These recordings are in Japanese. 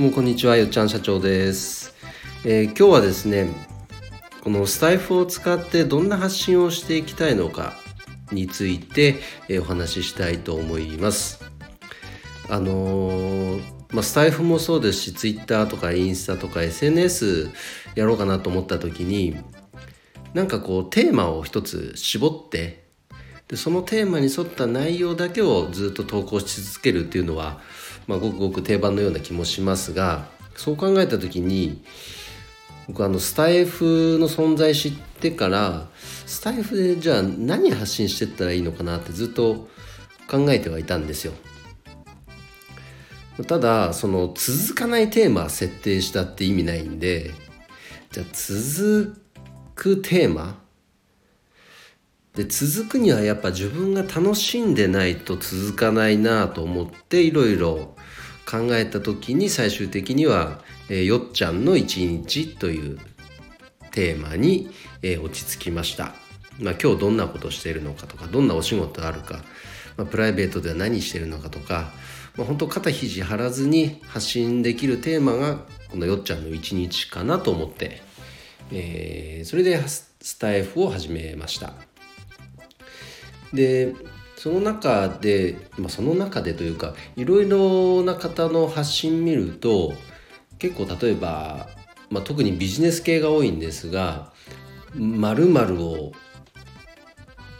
どうもこんにちはよっちゃん社長です、えー今日はですねこのスタイフを使ってどんな発信をしていきたいのかについて、えお話ししたいと思います。あのーまあ、スタイフもそうですしツイッターとかインスタとか SNS やろうかなと思った時になんかこうテーマを一つ絞ってでそのテーマに沿った内容だけをずっと投稿し続けるっていうのは、まあ、ごくごく定番のような気もしますがそう考えた時に僕あのスタイフの存在知ってからスタイフでじゃあ何発信してったらいいのかなってずっと考えてはいたんですよ。ただその続かないテーマ設定したって意味ないんでじゃあ続くテーマで続くにはやっぱ自分が楽しんでないと続かないなと思っていろいろ考えた時に最終的には「えーよっちゃんの一日」というテーマに、えー落ち着きました。まあ、今日どんなことしているのかとかどんなお仕事あるか、まあ、プライベートでは何してるのかとか、まあ、本当肩肘張らずに発信できるテーマがこのよっちゃんの一日かなと思って、えーそれでスタイフを始めました。でその中で、まあ、その中でというかいろいろな方の発信見ると結構例えば、まあ、特にビジネス系が多いんですが〇〇を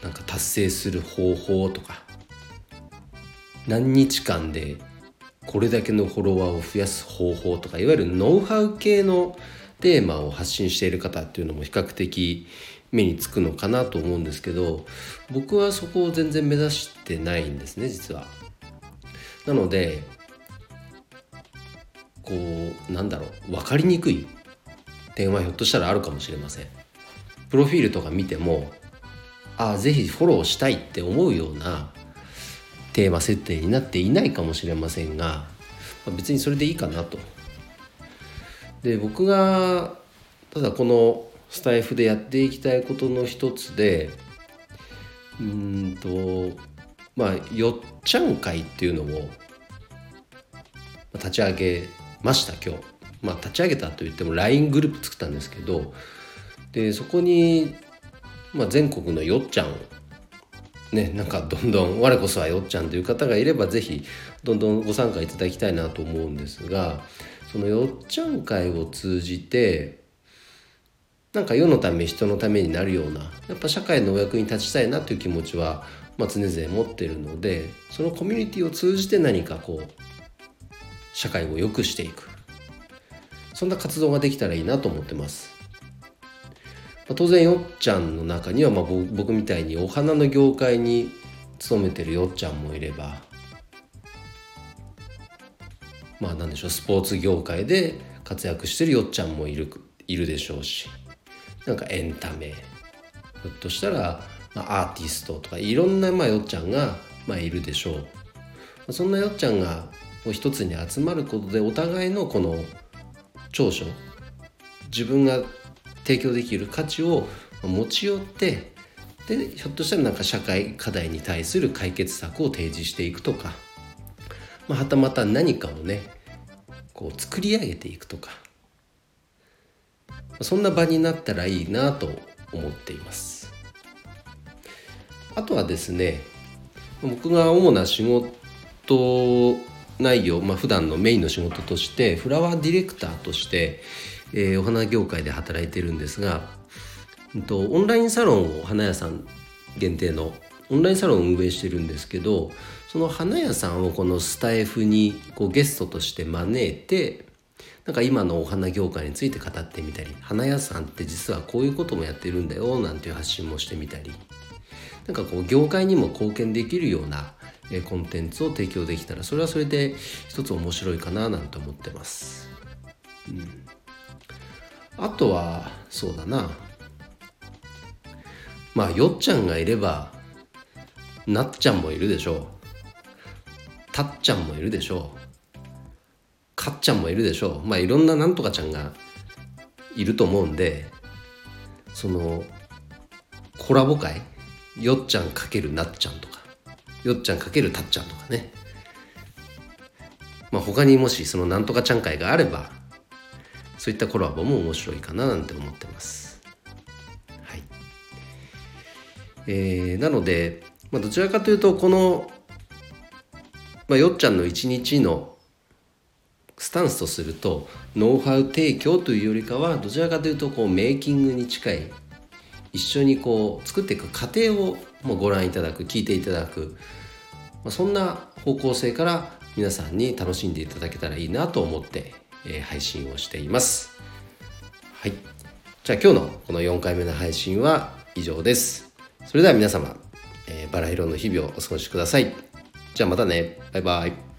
なんか達成する方法とか何日間でこれだけのフォロワーを増やす方法とかいわゆるノウハウ系のテーマを発信している方っていうのも比較的目につくのかなと思うんですけど僕はそこを全然目指してないんですね実は。なのでこうなんだろう分かりにくい点はひょっとしたらあるかもしれません。プロフィールとか見てもああぜひフォローしたいって思うようなテーマ設定になっていないかもしれませんが、まあ別にそれでいいかなと。で僕がただこのスタイフでやっていきたいことの一つでうんとまあよっちゃん会っていうのを立ち上げました今日。まあ立ち上げたといっても LINE グループ作ったんですけどでそこに、まあ、全国のよっちゃんをねなんかどんどん我こそはよっちゃんという方がいればぜひどんどんご参加いただきたいなと思うんですがそのよっちゃん会を通じてなんか世のため人のためになるようなやっぱ社会のお役に立ちたいなという気持ちは、まあ、常々持ってるのでそのコミュニティを通じて何かこう社会を良くしていくそんな活動ができたらいいなと思ってます。まあ当然よっちゃんの中には、まあ、僕みたいにお花の業界に勤めてるよっちゃんもいればまあなんでしょうスポーツ業界で活躍してるよっちゃんもいるいるでしょうしなんかエンタメ。ひょっとしたら、まあ、アーティストとかいろんな、まあ、よっちゃんが、まあ、いるでしょう、そんなよっちゃんが一つに集まることでお互いのこの長所自分が提供できる価値を持ち寄ってでひょっとしたらなんか社会課題に対する解決策を提示していくとか、まあ、はたまた何かをねこう作り上げていくとか。そんな場になったらいいなと思っています。あとはですね僕が主な仕事内容、まあ普段のメインの仕事としてフラワーディレクターとして、えーお花業界で働いてるんですが、うんと、オンラインサロンを花屋さん限定のオンラインサロンを運営してるんですけどその花屋さんをこのスタイフにこうゲストとして招いてなんか今のお花業界について語ってみたり花屋さんって実はこういうこともやってるんだよなんていう発信もしてみたり。なんかこう業界にも貢献できるようなコンテンツを提供できたらそれはそれで一つ面白いかななんて思ってます。うん、あとはそうだな。まあよっちゃんがいればなっちゃんもいるでしょう。たっちゃんもいるでしょう。かっちゃんもいるでしょう。まあいろんななんとかちゃんがいると思うんでそのコラボ会？よっちゃんかけるなっちゃんとか。よっちゃんかけるたっちゃんとかね。まあ、他にもしそのなんとかちゃん会があればそういったコラボも面白いかななんて思ってます。はい。えー、なので、まあ、どちらかというとこの、まあ、よっちゃんの一日のスタンスとするとノウハウ提供というよりかはどちらかというとこうメイキングに近い一緒にこう作っていく過程をもご覧いただく聞いていただく、まあ、そんな方向性から皆さんに楽しんでいただけたらいいなと思って、えー、配信をしています。はい。じゃあ今日のこの4回目の配信は以上です。それでは皆様、えー、バラ色の日々をお過ごしください。じゃあまたね。バイバイ。